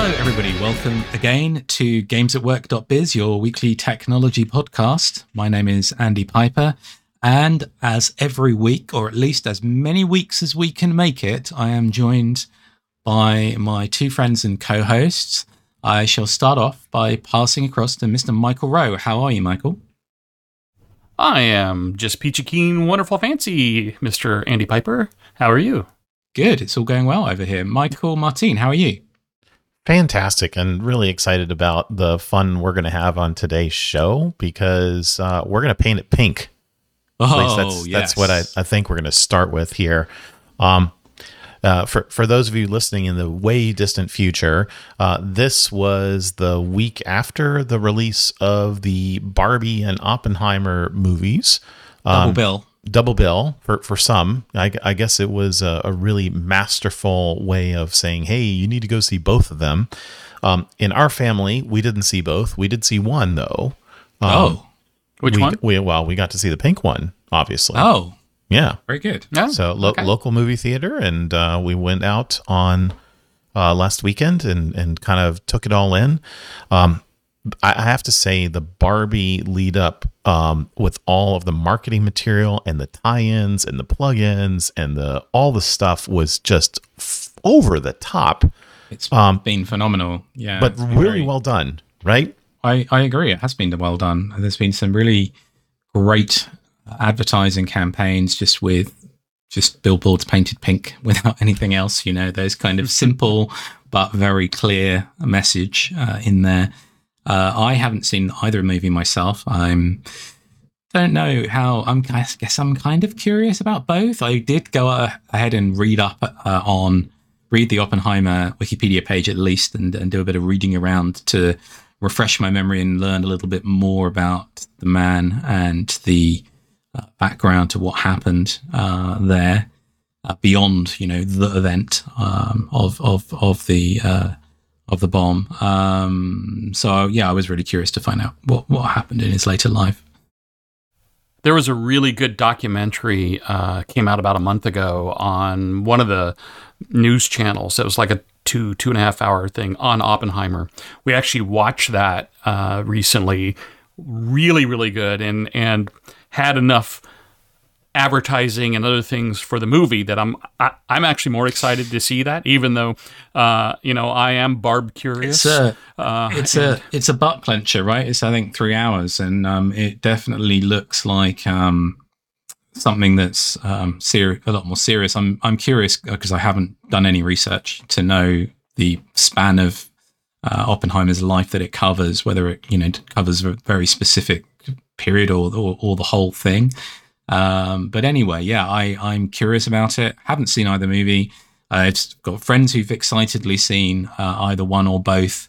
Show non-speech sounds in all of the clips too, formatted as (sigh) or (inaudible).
Hello, everybody. Welcome again to GamesAtWork.biz, your weekly technology podcast. My name is Andy Piper. And as every week, or at least as many weeks as we can make it, I am joined by my two friends and co hosts. I shall start off by passing across to Mr. Michael Rowe. How are you, Michael? I am just peachy keen, wonderful, fancy, Mr. Andy Piper. How are you? Good. It's all going well over here. Michael Martin, how are you? Fantastic, and really excited about the fun we're going to have on today's show because uh, we're going to paint it pink. Oh, that's, yes. that's what I, I think we're going to start with here. Um, uh, for for those of you listening in the way distant future, uh, this was the week after the release of the Barbie and Oppenheimer movies. Double Um, bill. Double bill for for some. I, I guess it was a, a really masterful way of saying, "Hey, you need to go see both of them." Um, in our family, we didn't see both. We did see one though. Um, oh. Which we, one? We well, we got to see the pink one, obviously. Oh, Yeah. very good. Oh, So lo- okay. local movie theater, and uh, we went out on uh, last weekend and and kind of took it all in. Um, I I have to say the Barbie lead up um, with all of the marketing material and the tie-ins and the plug-ins and the all the stuff was just f- over the top, It's um, been phenomenal. Yeah. but really very- well done, right? I, I agree. It has been well done. There's been some really great advertising campaigns just with just billboards painted pink (laughs) without anything else. You know, those kind of (laughs) simple but very clear message uh, in there. Uh, I haven't seen either movie myself. I'm don't know how. I'm I guess I'm kind of curious about both. I did go ahead and read up uh, on read the Oppenheimer Wikipedia page at least, and, and do a bit of reading around to refresh my memory and learn a little bit more about the man and the uh, background to what happened uh, there uh, beyond, you know, the event um, of of of the uh, of the bomb. Um, so yeah, I was really curious to find out what what happened in his later life. There was a really good documentary uh, came out about a month ago on one of the news channels. It was like a two two and a half hour thing on Oppenheimer. We actually watched that uh, recently. Really, really good, and and had enough advertising and other things for the movie that I'm I, I'm actually more excited to see that. Even though uh, you know I am Barb curious. It's a uh, it's a it's a butt clencher, right? It's I think three hours, and um, it definitely looks like um, something that's um, seri- a lot more serious. I'm I'm curious because I haven't done any research to know the span of uh, Oppenheimer's life that it covers, whether it you know covers a very specific period or or, or the whole thing. Um, but anyway, yeah, I I'm curious about it. Haven't seen either movie. I've got friends who've excitedly seen uh, either one or both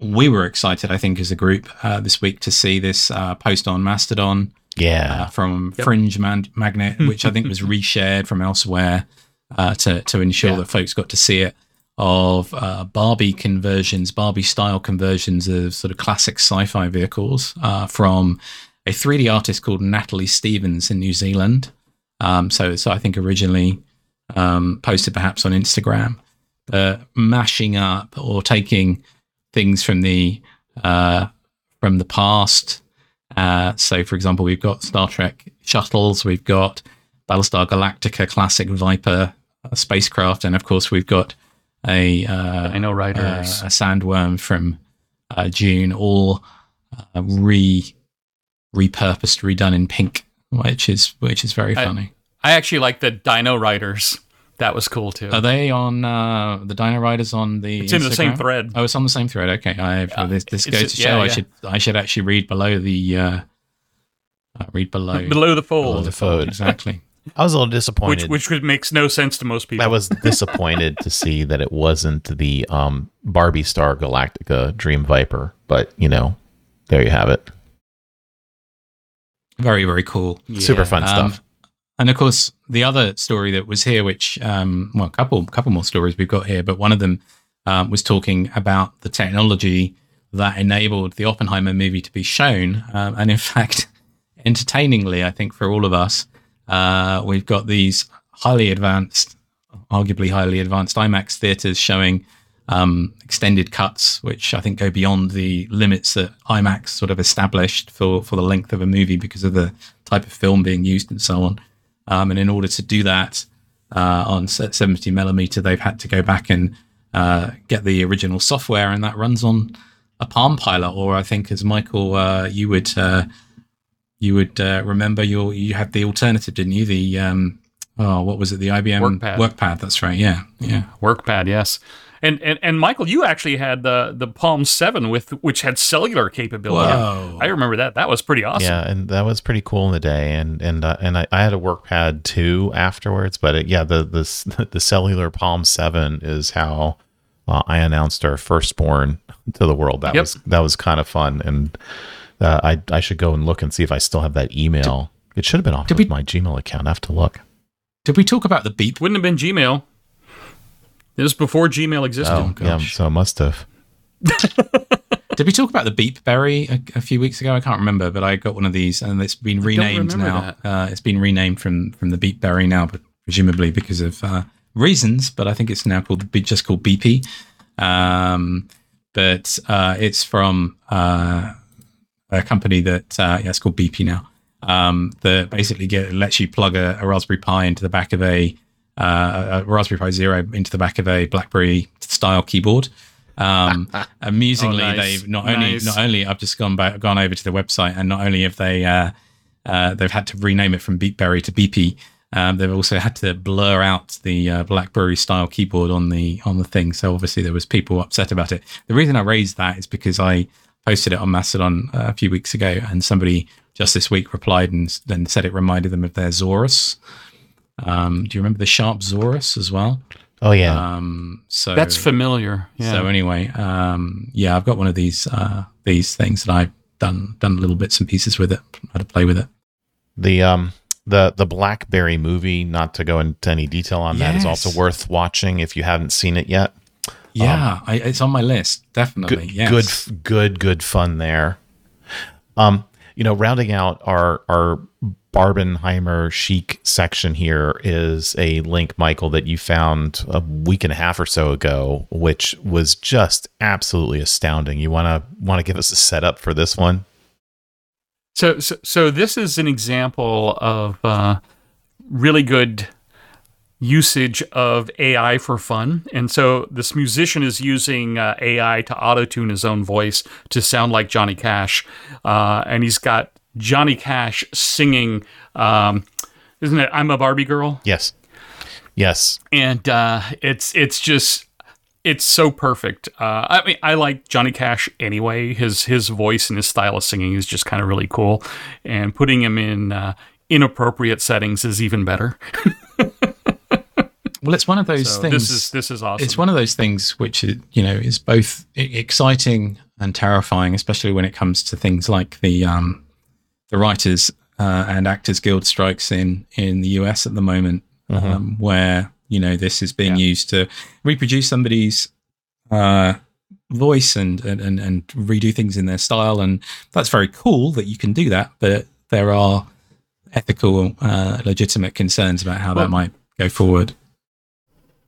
we were excited, I think, as a group uh, this week to see this uh, post on Mastodon uh, Yeah. from Fringe Man- Magnet, (laughs) which I think was reshared from elsewhere uh, to to ensure Yeah. that folks got to see it. Of uh, Barbie conversions, Barbie style conversions of sort of classic sci-fi vehicles uh, from a 3D artist called Natalie Stevens in New Zealand. Um, so, so I think originally um, posted perhaps on Instagram, but mashing up or taking things from the uh, from the past. Uh, so, for example, we've got Star Trek shuttles, we've got Battlestar Galactica classic Viper uh, spacecraft, and of course, we've got a uh, Dino Riders. uh, a sandworm from uh, Dune, all uh, re repurposed, redone in pink, which is which is very I- funny. I actually like the Dino Riders. That was cool too. Are they on uh, the Dino Riders on the? it's in the same thread. Oh, it's on the same thread. Okay, I Yeah, this this it's- goes to yeah, show I yeah. should I should actually read below the uh, uh, read below Below the fold. Below the fold. exactly. I was a little disappointed, which disappointed. which makes no sense to most people. I was disappointed to see that it wasn't the um, Barbie Star Galactica Dream Viper, but you know, there you have it. Very, very cool. Super fun Um, stuff. And of course, the other story that was here, which um, well, a couple, couple more stories we've got here, but one of them um, was talking about the technology that enabled the Oppenheimer movie to be shown, um, and in (laughs) fact, entertainingly, I think for all of us, uh, we've got these highly advanced, arguably highly advanced IMAX theaters showing um, extended cuts, which I think go beyond the limits that IMAX sort of established for for the length of a movie because of the type of film being used and so on. Um, and in order to do that uh, on 70 millimeter, they've had to go back and uh, get the original software, and that runs on a Palm Pilot, or I think, as Michael, uh, you would uh, you would uh, remember, your you had the alternative, didn't you? The um, oh, what was it? The IBM WorkPad. WorkPad. That's right. Yeah, yeah. WorkPad, yes. And, and and Michael, you actually had the the Palm Seven with which had cellular capability. Whoa. I remember that. That was pretty awesome. Yeah, and that was pretty cool in the day, and and uh, and I, I had a work pad too afterwards. But it, yeah, the the (laughs) the cellular Palm Seven is how uh, I announced our firstborn to the world. That Yep. was that was kind of fun, and uh, I I should go and look and see if I still have that email. it should have been off did of we- my Gmail account. I have to look. Did we talk about the beep? Wouldn't have been Gmail. It was before Gmail existed. Oh, yeah, so it must have. (laughs) Did we talk about the Beepberry a, a few weeks ago? I can't remember, but I got one of these, and it's been renamed remember now. Uh, it's been renamed from from the Beepberry now, but presumably because of uh, reasons. But I think it's now called be- just called Beepy. Um, but uh, it's from uh, a company that uh, yeah, it's called Beepy now. Um, that basically get, lets you plug a, a Raspberry Pi into the back of a, uh, a Raspberry Pi Zero into the back of a BlackBerry style keyboard. Um, (laughs) amusingly, Oh, nice. they've not only Nice. not only I've just gone back gone over to the website, and not only have they uh, uh, they've had to rename it from Beepberry to Beepy. Um, they've also had to blur out the uh, BlackBerry style keyboard on the on the thing. So obviously there was people upset about it. The reason I raised that is because I posted it on Mastodon uh, a few weeks ago, and somebody just this week replied and then said it reminded them of their Zaurus. Um, do you remember the Sharp Zaurus as well? Oh yeah, Um, so That's familiar. Yeah. so anyway, um, yeah, I've got one of these uh, these things that I've done done little bits and pieces with it, how to play with it. the um the the BlackBerry movie. Not to go into any detail on that, is also worth watching if you haven't seen it yet. Yeah, I, it's on my list definitely. good, yes. good, good, good fun there. Um, you know, rounding out our our Barbenheimer chic section here is a link, Michael, that you found a week and a half or so ago, which was just absolutely astounding. You wanna want to give us a setup for this one? So, so, so this is an example of uh, really good usage of AI for fun. And so this musician is using uh, AI to auto tune his own voice to sound like Johnny Cash. Uh, and he's got Johnny Cash singing, um, isn't it? I'm a Barbie girl. Yes, yes. and uh, it's it's just it's so perfect. Uh, I mean, I like Johnny Cash anyway. His his voice and his style of singing is just kind of really cool, and putting him in uh, inappropriate settings is even better. (laughs) Well, it's one of those So things. this is this is awesome. it's one of those things which is, you know is both exciting and terrifying, especially when it comes to things like the um, the writers uh, and actors guild strikes in in the US at the moment, um, where you know this is being used to reproduce somebody's uh, voice and, and and and redo things in their style, and that's very cool that you can do that. But there are ethical, uh, legitimate concerns about how Well- that might go forward.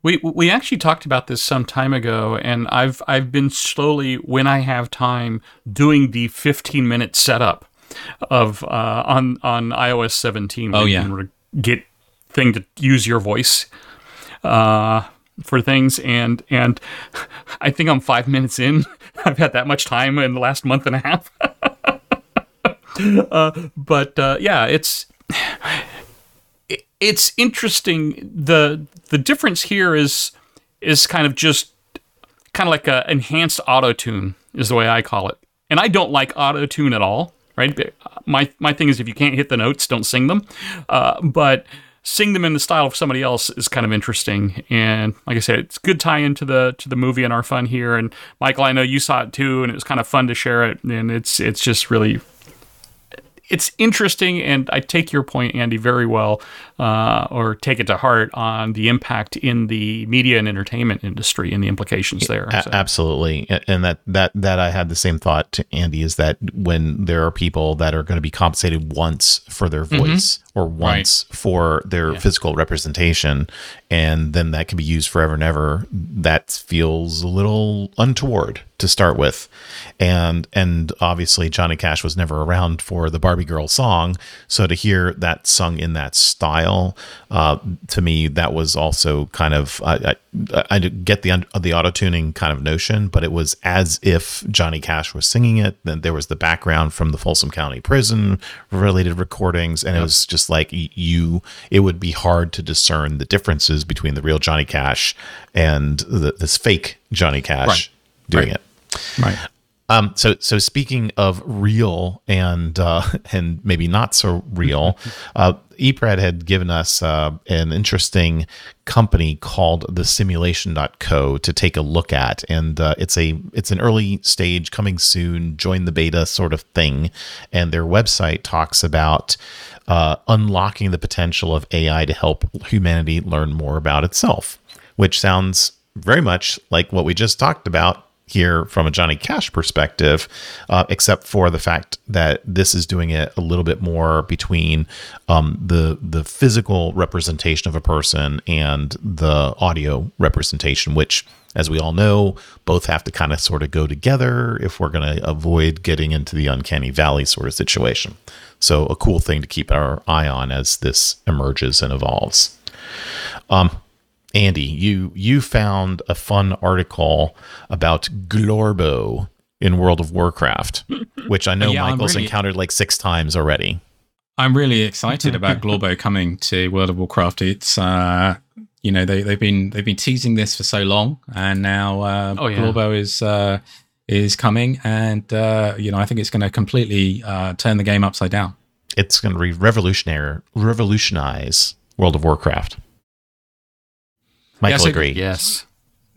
We we actually talked about this some time ago, and I've I've been slowly, when I have time, doing the 15 minute setup of uh, on on iOS 17. Oh, yeah. re- get thing to use your voice uh, for things, and and (laughs) I think I'm five minutes in. (laughs) I've had that much time in the last month and a half. (laughs) uh, but uh, yeah, it's it- it's interesting. the The difference here is is kind of just kind of like a enhanced auto tune is the way I call it. And I don't like auto tune at all. Right. My my thing is if you can't hit the notes, don't sing them. Uh, but sing them in the style of somebody else is kind of interesting. And like I said, it's good tie into the to the movie and our fun here. And Michael, I know you saw it too, and it was kind of fun to share it. And it's it's just really it's interesting, and I take your point, Andy, very well, uh, or take it to heart on the impact in the media and entertainment industry and the implications there. A- absolutely, and that that that I had the same thought to Andy is that when there are people that are going to be compensated once for their mm-hmm. voice mm-hmm. or once right. for their yeah. physical representation, and then that can be used forever and ever, that feels a little untoward to start with and and obviously Johnny Cash was never around for the Barbie Girl song, so to hear that sung in that style, uh, to me that was also kind of I, I, I get the the auto tuning kind of notion, but it was as if Johnny Cash was singing it. Then there was the background from the Folsom County Prison related recordings, and yep. it was just like you. It would be hard to discern the differences between the real Johnny Cash and the, this fake Johnny Cash right. Doing right. it. Right. Um, so, so speaking of real and uh, (laughs) and maybe not so real, (laughs) uh, ePred had given us uh, an interesting company called the Simulation.co to take a look at, and uh, it's a it's an early stage, coming soon, join the beta sort of thing, and their website talks about uh, unlocking the potential of AI to help humanity learn more about itself, which sounds very much like what we just talked about here from a Johnny Cash perspective, uh, except for the fact that this is doing it a little bit more between um, the the physical representation of a person and the audio representation, which, as we all know, both have to kind of sort of go together if we're going to avoid getting into the uncanny valley sort of situation. So, a cool thing to keep our eye on as this emerges and evolves. Um, Andy, you you found a fun article about Glorbo in World of Warcraft, (laughs) which I know yeah, Michael's really, encountered like six times already. I'm really excited about Glorbo coming to World of Warcraft. It's uh, you know they they've been they've been teasing this for so long, and now uh, oh, yeah. Glorbo is uh, is coming, and uh, you know I think it's going to completely uh, turn the game upside down. It's going to be revolutionary, revolutionize World of Warcraft. Michael yes, agreed. Yes.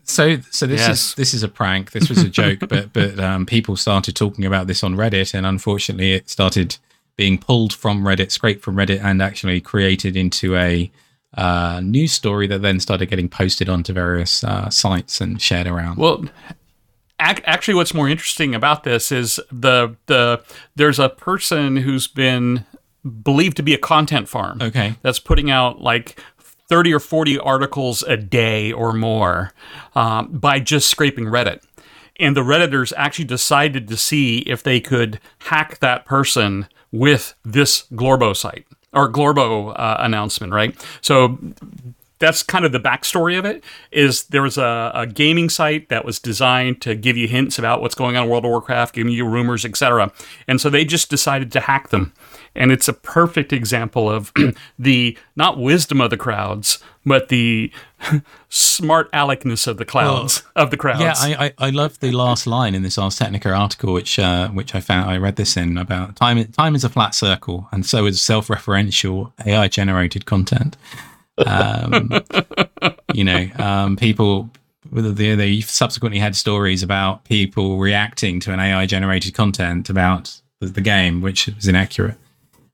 So, so this yes. is this is a prank. This was a joke, but (laughs) but um, people started talking about this on Reddit, and unfortunately, it started being pulled from Reddit, scraped from Reddit, and actually created into a uh, news story that then started getting posted onto various uh, sites and shared around. Well, actually, what's more interesting about this is the the there's a person who's been believed to be a content farm. Okay, that's putting out like 30 or 40 articles a day or more um, by just scraping Reddit. And the Redditors actually decided to see if they could hack that person with this Glorbo site or Glorbo uh, announcement, right? So that's kind of the backstory of it is there was a, a, gaming site that was designed to give you hints about what's going on in world of warcraft giving you rumors etc and so they just decided to hack them and it's a perfect example of (clears throat) the not wisdom of the crowds, but the (laughs) smart alecness of the clouds well, of the crowds. Yeah, I, I, I love the last line in this Ars Technica article, which uh, which I found I read this in about time. Time is a flat circle, and so is self-referential AI generated content. Um, (laughs) you know, um, people they, they subsequently had stories about people reacting to an AI generated content about the, the game, which was inaccurate.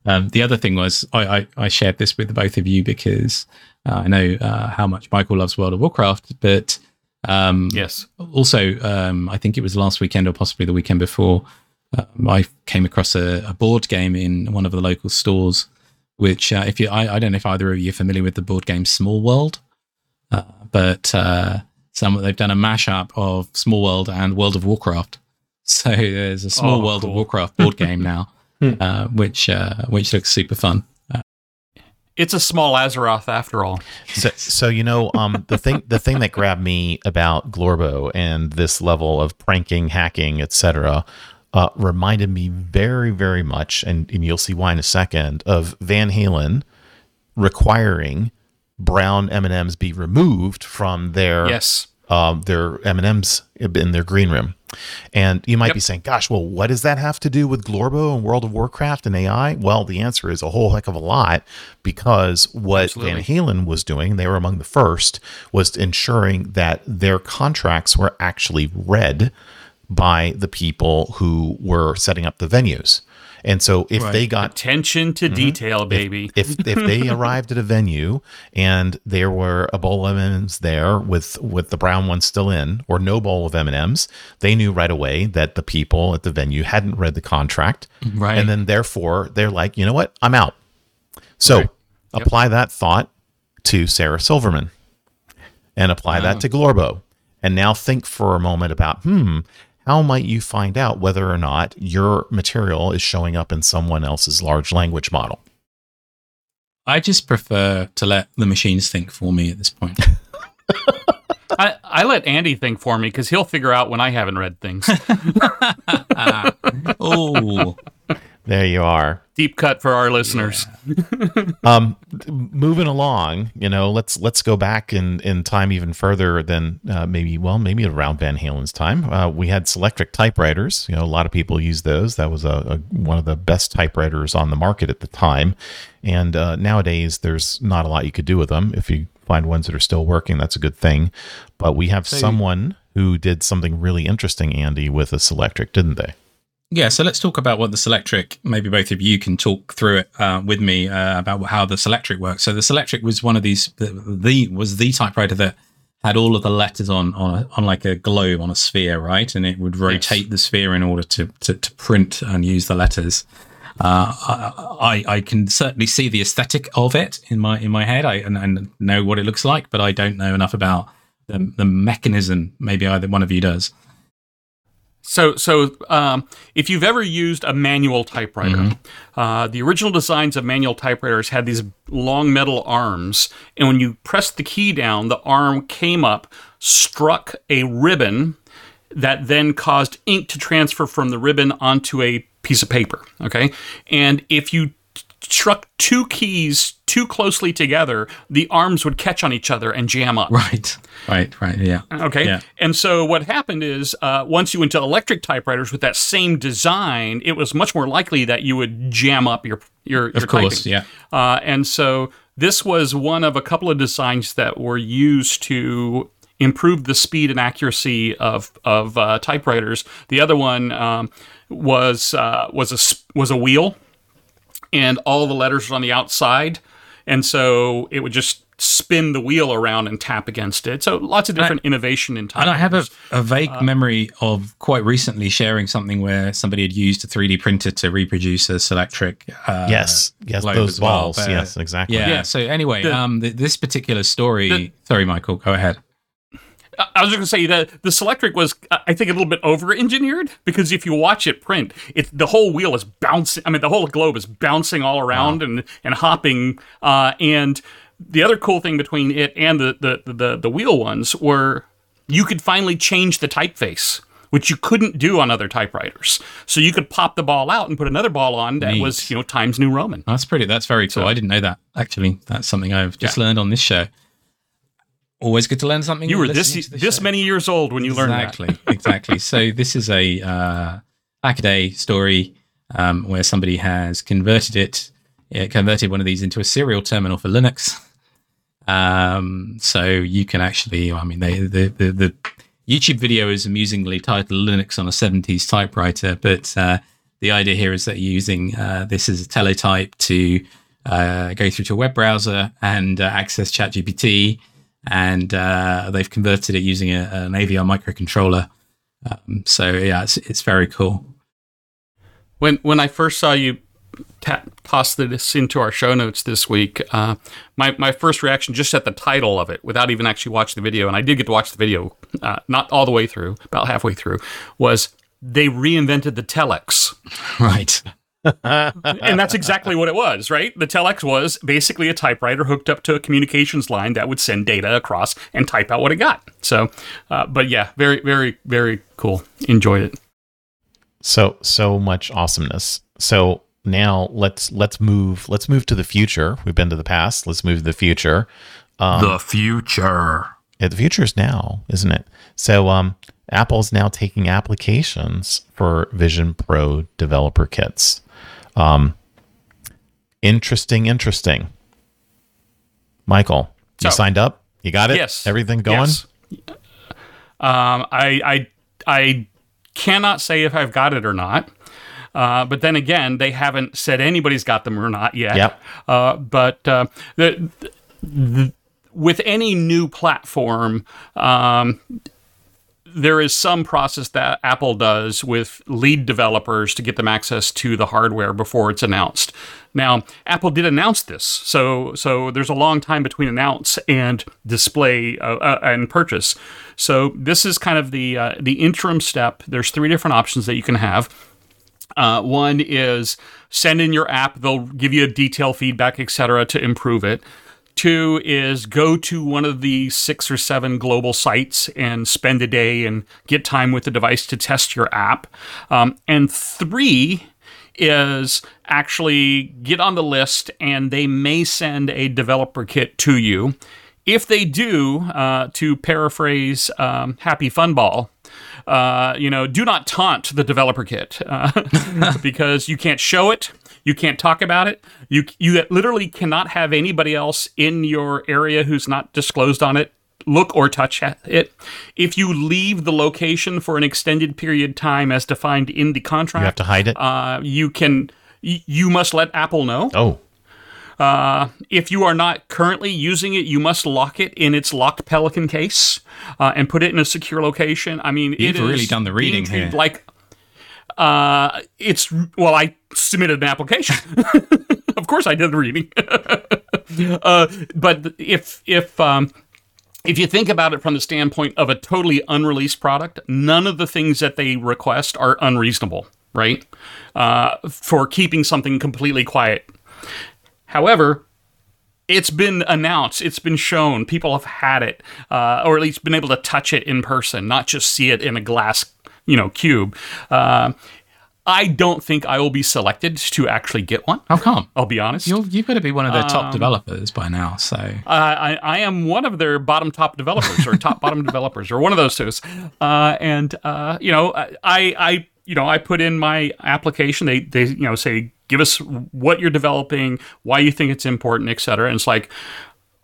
Um, the other thing was I, I, I, shared this with both of you because uh, I know uh, how much Michael loves World of Warcraft, but um, yes, also um, I think it was last weekend or possibly the weekend before um, I came across a, a, board game in one of the local stores. Which, uh, if you, I, I, don't know if either of you are familiar with the board game Small World, uh, but uh, some they've done a mashup of Small World and World of Warcraft. (laughs) So there's a Small oh, World cool. of Warcraft board (laughs) game now. Hmm. uh, which uh, which looks super fun. Uh, it's a small Azeroth after all. So, so you know, um, the thing the thing that grabbed me about Glorbo and this level of pranking, hacking, etc., uh, reminded me very, very much, and, and you'll see why in a second, of Van Halen requiring brown M and M's be removed from their yes um, their M and M's in their green room And you might Yep. be saying, gosh, well, what does that have to do with Glorbo and World of Warcraft and AI? Well, the answer is a whole heck of a lot because what Van Halen was doing, they were among the first, was ensuring that their contracts were actually read by the people who were setting up the venues. And so if they got Attention to detail, baby. (laughs) if if they arrived at a venue and there were a bowl of M&Ms there with with the brown one still in or no bowl of M&Ms, they knew right away that the people at the venue hadn't read the contract. Right. And then therefore they're like, "You know what? I'm out." So, apply that thought to Sarah Silverman and apply that to Glorbo. And now think for a moment about, hmm, how might you find out whether or not your material is showing up in someone else's large language model? I just prefer to let the machines think for me at this point. (laughs) I, I let Andy think for me because he'll figure out when I haven't read things. (laughs) oh, There you are. Deep cut for our listeners. Um, moving along, you know, let's let's go back in in time even further than uh, maybe well maybe around Van Halen's time. Uh, we had Selectric typewriters. You know, a lot of people use those. That was a, a one of the best typewriters on the market at the time. And uh, nowadays, there's not a lot you could do with them. If you find ones that are still working, that's a good thing. But we have someone who did something really interesting, Andy, with a Selectric, didn't they? Yeah. So let's talk about what the Selectric. Maybe both of you can talk through it uh, with me uh, about how the Selectric works. So the Selectric was one of these. The, the was the typewriter that had all of the letters on on a, on like a globe on a sphere, right? And it would rotate the sphere in order to, to to print and use the letters. Uh, I, I I can certainly see the aesthetic of it in my in my head. I and, and know what it looks like, but I don't know enough about the, the mechanism. Maybe either one of you does. So, so um, if you've ever used a manual typewriter, uh, the original designs of manual typewriters had these long metal arms, and when you pressed the key down, the arm came up, struck a ribbon that then caused ink to transfer from the ribbon onto a piece of paper. Okay, and if you struck two keys too closely together, the arms would catch on each other and jam up. Right, right, right. Yeah. Okay. Yeah. And so what happened is uh, once you went to electric typewriters with that same design, it was much more likely that you would jam up your your, your Of course. typing. Yeah. Uh, and so this was one of a couple of designs that were used to improve the speed and accuracy of of uh, typewriters. The other one um, was uh, was a was a wheel, and all the letters were on the outside, and so it would just spin the wheel around and tap against it. So lots of different innovation in time. And. I have a, a vague memory of quite recently sharing something where somebody had used a 3D printer to reproduce a Selectric. Uh, yes, yes, globe those as well, balls. but- yes, exactly. Yeah. Yeah. So anyway, The- um, th- this particular story. The- sorry, Michael. Go ahead. I was going to say that the Selectric was, I think, a little bit over-engineered because if you watch it print, it the whole wheel is bouncing. I mean, the whole globe is bouncing all around and and hopping. Uh, and the other cool thing between it and the the the, the wheel ones were you could finally change the typeface. Which you couldn't do on other typewriters, so you could pop the ball out and put another ball on that Neat. was, you know, Times New Roman. That's pretty. That's very cool. I didn't know that. Actually, that's something I've just learned on this show. Always good to learn something. You were this this show. many years old when you learned that. exactly, exactly. So this is a uh, Hackaday story um, where somebody has converted it, yeah, converted one of these into a serial terminal for Linux. Um, so you can actually, I mean, they, the, the the YouTube video is amusingly titled "Linux on a 70s typewriter," but uh, the idea here is that you're using uh, this as a teletype to uh, go through to a web browser and uh, access ChatGPT, and uh, they've converted it using a, an AVR microcontroller. Um, so yeah, it's, it's very cool. When when I first saw you ta- toss this into our show notes this week, uh, my my first reaction just at the title of it, without even actually watching the video, and I did get to watch the video, uh, not all the way through, about halfway through, was they reinvented the telex, (laughs) Right. And that's exactly what it was, right? The telex was basically a typewriter hooked up to a communications line that would send data across and type out what it got. So, uh, but yeah, very very very cool. Enjoyed it. so so much awesomeness so now let's let's move let's move to the future we've been to the past let's move to the future um the future. yeah, the future is now isn't it so um Apple's now taking applications for Vision Pro developer kits. Um, interesting, interesting. Michael, you So- signed up? You got it? Yes. Everything going? Yes. Um, I, I, I cannot say if I've got it or not. Uh, but then again, they haven't said anybody's got them or not yet. Yep. Uh, but uh, the, the, with any new platform, um, there is some process that Apple does with lead developers to get them access to the hardware before it's announced. Now, Apple did announce this, so so there's a long time between announce and display uh, uh, and purchase. So this is kind of the uh, the interim step. There's three different options that you can have. Uh, one is send in your app; they'll give you a detailed feedback, etc., to improve it. Two is go to one of the six or seven global sites and spend a day and get time with the device to test your app. Um, and three is actually get on the list and they may send a developer kit to you. If they do, uh, to paraphrase um, Happy Fun Ball, uh, you know, do not taunt the developer kit uh, (laughs) because you can't show it, you can't talk about it, you you literally cannot have anybody else in your area who's not disclosed on it look or touch it. If you leave the location for an extended period of time as defined in the contract, You have to hide it? uh, you can you must let Apple know. oh, Uh, if you are not currently using it, you must lock it in its locked Pelican case uh, and put it in a secure location. I mean, You've it really is done the reading here. Like, uh, it's well, I submitted an application. (laughs) of course, I did the reading. (laughs) uh, but if if um, if you think about it from the standpoint of a totally unreleased product, none of the things that they request are unreasonable, right? Uh, for keeping something completely quiet. However, it's been announced, it's been shown, people have had it, uh, or at least been able to touch it in person, not just see it in a glass, you know, cube. Uh, I don't think I will be selected to actually get one. How come? I'll be honest. You're, you've got to be one of their Um, top developers by now. So Uh, I, I am one of their bottom top developers or top bottom (laughs) developers or one of those two. Uh, and uh, you know, I, I you know I put in my application. They they you know say give us what you're developing, why you think it's important, et cetera. And it's like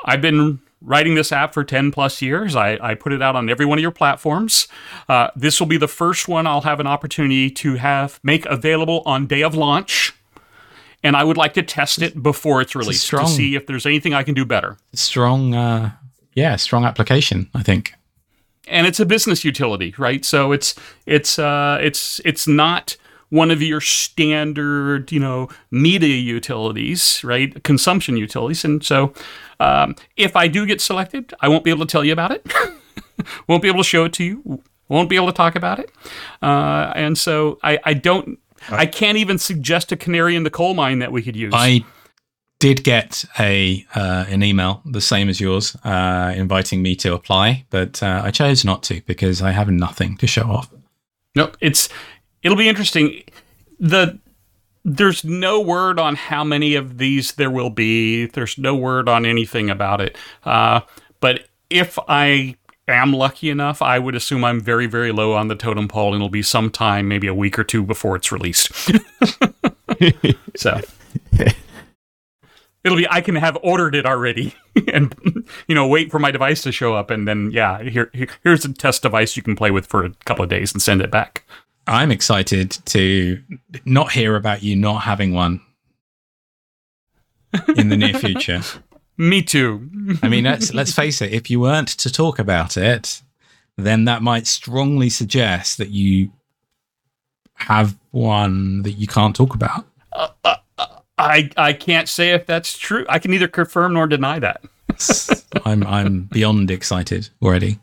I've been writing this app for 10 plus years. I, I put it out on every one of your platforms. Uh, this will be the first one I'll have an opportunity to have make available on day of launch. And I would like to test it before it's released strong- to see if there's anything I can do better. strong, uh, yeah, strong application. I think. and it's a business utility, right? So it's it's uh, it's it's not one of your standard, you know, media utilities, right? Consumption utilities, and so um, if I do get selected, I won't be able to tell you about it. (laughs) won't be able to show it to you. Won't be able to talk about it, uh, and so I, I don't. I can't even suggest a canary in the coal mine that we could use. I did get a uh, an email the same as yours, uh, inviting me to apply, but uh, I chose not to because I have nothing to show off. No, it's it'll be interesting. The there's no word on how many of these there will be. There's no word on anything about it. Uh, but if I am lucky enough, I would assume I'm very, very low on the totem pole, and it'll be sometime, maybe a week or two before it's released. (laughs) so it'll be I can have ordered it already, (laughs) and you know wait for my device to show up, and then yeah, here, here here's a test device you can play with for a couple of days and send it back. I'm excited to not hear about you not having one in the near future. (laughs) Me too. I mean, let's let's face it. If you weren't to talk about it, then that might strongly suggest that you have one that you can't talk about. Uh, uh, uh, I I can't say if that's true. I can neither confirm nor deny that. (laughs) I'm I'm beyond excited already.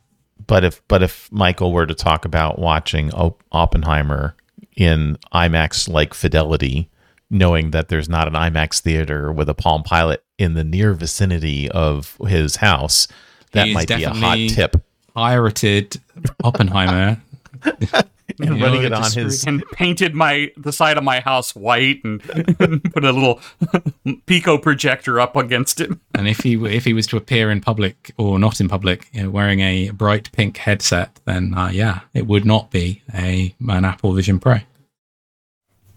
But if but if Michael were to talk about watching Oppenheimer in IMAX like fidelity, knowing that there's not an IMAX theater with a Palm Pilot in the near vicinity of his house, that might be a hot tip. Pirated Oppenheimer. (laughs) and in running order it on his. and painted my the side of my house white and, and (laughs) put a little (laughs) pico projector up against it. And if he if he was to appear in public or not in public, you know, wearing a bright pink headset, then uh, yeah, it would not be a an Apple Vision Pro.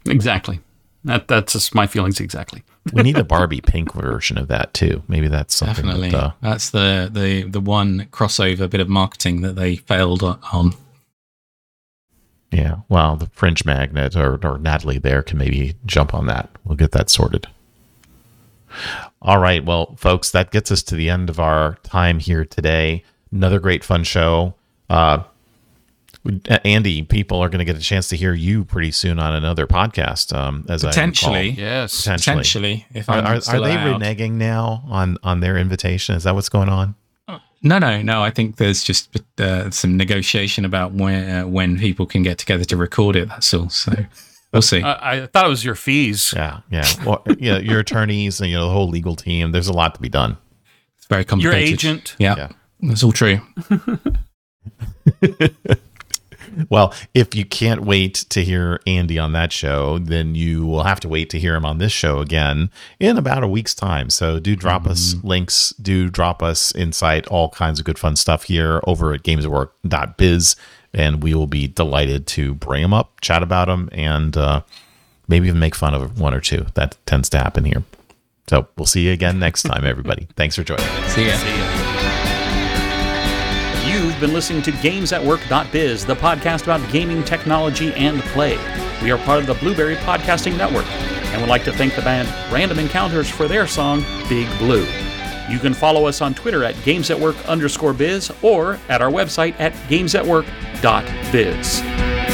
Exactly. That that's just my feelings exactly. we need a Barbie pink version of that too. Maybe that's something Definitely, that, uh, that's the the the one crossover bit of marketing that they failed on. Yeah, well, the Fringe Magnet or, or Natalie there can maybe jump on that. We'll get that sorted. All right, well, folks, that gets us to the end of our time here today. Another great fun show. Uh, Andy, people are going to get a chance to hear you pretty soon on another podcast. Um, as Potentially. I recall. Yes. potentially. Potentially, if Are, I'm are, are still they reneging now on on their invitation? Is that what's going on? No, no, no. I think there's just uh, some negotiation about when uh, when people can get together to record it. That's all. So we'll see. I, I thought it was your fees. Yeah, yeah. Well, yeah, your attorneys and you know the whole legal team. There's a lot to be done. it's very complicated. Your complicated. agent. Yeah, Yeah. that's all true. (laughs) Well, if you can't wait to hear Andy on that show, then you will have to wait to hear him on this show again in about a week's time. So do drop us links, do drop us insight, all kinds of good fun stuff here over at gamesatwork.biz. And we will be delighted to bring them up, chat about them, and uh, maybe even make fun of one or two. That tends to happen here. So we'll see you again next time, everybody. Thanks for joining. See ya. See ya. You've been listening to GamesAtWork.biz, the podcast about gaming technology and play. We are part of the Blueberry Podcasting Network, and would like to thank the band Random Encounters for their song Big Blue. You can follow us on Twitter at GamesAtWork underscore biz or at our website at GamesAtWork.biz.